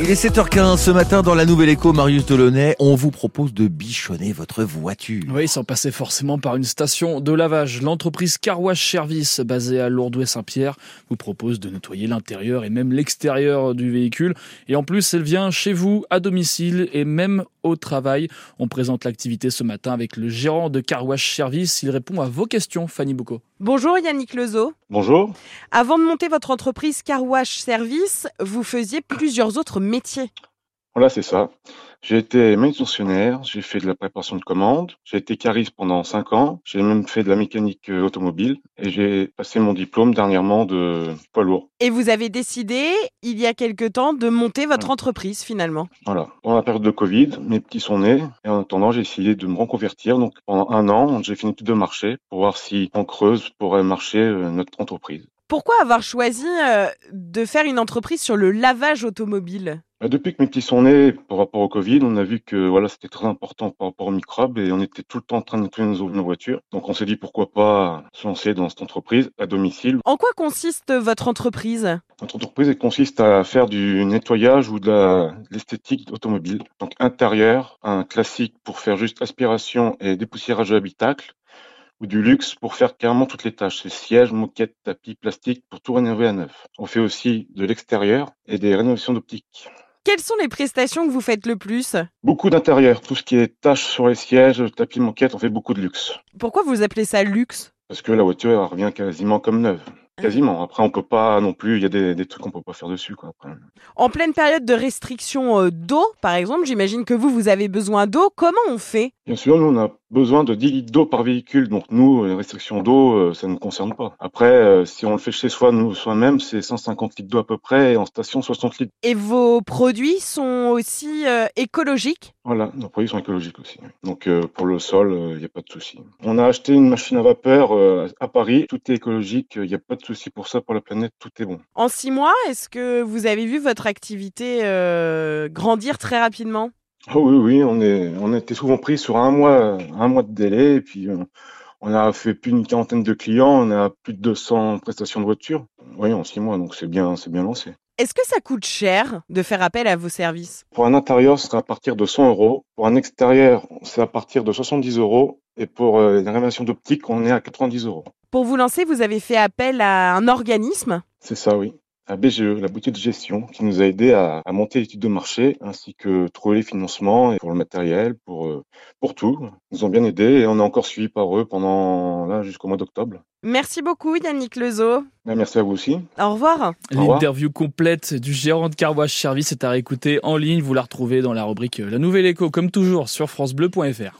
Il est 7h15 ce matin dans la Nouvelle Écho, Marius Delaunay. On vous propose de bichonner votre voiture. Oui, sans passer forcément par une station de lavage. L'entreprise Carwash Service, basée à Lourdoué-Saint-Pierre, vous propose de nettoyer l'intérieur et même l'extérieur du véhicule. Et en plus, elle vient chez vous, à domicile et même au travail. On présente l'activité ce matin avec le gérant de Carwash Service. Il répond à vos questions, Fanny Boucault. Bonjour Yannick Lezo. Bonjour. Avant de monter votre entreprise Carwash Service, vous faisiez plusieurs autres métiers. Voilà, c'est ça. J'ai été manutentionnaire, j'ai fait de la préparation de commandes, j'ai été cariste pendant 5 ans, j'ai même fait de la mécanique euh, automobile et j'ai passé mon diplôme dernièrement de poids lourd. Et vous avez décidé, il y a quelque temps, de monter votre entreprise finalement. Voilà. Pendant la période de Covid, mes petits sont nés et en attendant, j'ai essayé de me reconvertir. Donc pendant un an, j'ai étude de marché pour voir si en Creuse pourrait marcher euh, notre entreprise. Pourquoi avoir choisi euh, de faire une entreprise sur le lavage automobile? Depuis que mes petits sont nés, par rapport au Covid, on a vu que voilà, c'était très important par rapport aux microbes et on était tout le temps en train de nettoyer nos, nos voitures. Donc on s'est dit pourquoi pas se lancer dans cette entreprise à domicile. En quoi consiste votre entreprise? Notre entreprise elle consiste à faire du nettoyage ou de l'esthétique automobile. Donc intérieur, un classique pour faire juste aspiration et dépoussiérage de l'habitacle, ou du luxe pour faire carrément toutes les tâches. C'est sièges, moquettes, tapis, plastique pour tout rénover à neuf. On fait aussi de l'extérieur et des rénovations d'optique. Quelles sont les prestations que vous faites le plus? Beaucoup d'intérieur, tout ce qui est tâches sur les sièges, tapis, moquettes, on fait beaucoup de luxe. Pourquoi vous appelez ça luxe? Parce que la voiture elle revient quasiment comme neuve. Quasiment. Après, on peut pas non plus. Il y a des, des trucs qu'on peut pas faire dessus, quoi. Après. En pleine période de restriction euh, d'eau, par exemple, j'imagine que vous, vous avez besoin d'eau. Comment on fait? Bien sûr, nous, on a besoin de 10 litres d'eau par véhicule. Donc, nous, les restrictions d'eau, euh, ça ne nous concerne pas. Après, euh, si on le fait chez soi, nous, soi-même, c'est 150 litres d'eau à peu près. Et en station, 60 litres. Et vos produits sont aussi euh, écologiques? Voilà, nos produits sont écologiques aussi. Donc, euh, pour le sol, il n'y a pas de souci. On a acheté une machine à vapeur à Paris. Tout est écologique. Il n'y a pas de souci pour ça, pour la planète. Tout est bon. En six mois, est-ce que vous avez vu votre activité grandir très rapidement? Oh oui, oui, on est, on a été souvent pris sur un mois, un mois de délai, et puis euh, on a fait plus d'une quarantaine de clients, on a plus de 200 prestations de voitures. Oui, en six mois, donc c'est bien, c'est bien lancé. Est-ce que ça coûte cher de faire appel à vos services? Pour un intérieur, ce sera à partir de 100 euros. Pour un extérieur, c'est à partir de 70 euros. Et pour euh, les rénovations d'optique, on est à 90 euros. Pour vous lancer, vous avez fait appel à un organisme? C'est ça, oui. À BGE, la boutique de gestion, qui nous a aidé à, à monter l'étude de marché, ainsi que trouver les financements et pour le matériel, pour, euh, pour tout. Ils nous ont bien aidés et on est encore suivi par eux pendant là jusqu'au mois d'octobre. Merci beaucoup Yannick Lezo. Ben, merci à vous aussi. Au revoir. Au revoir. L'interview complète du gérant de Carwash Service est à réécouter en ligne. Vous la retrouvez dans la rubrique La Nouvelle Écho, comme toujours, sur FranceBleu.fr.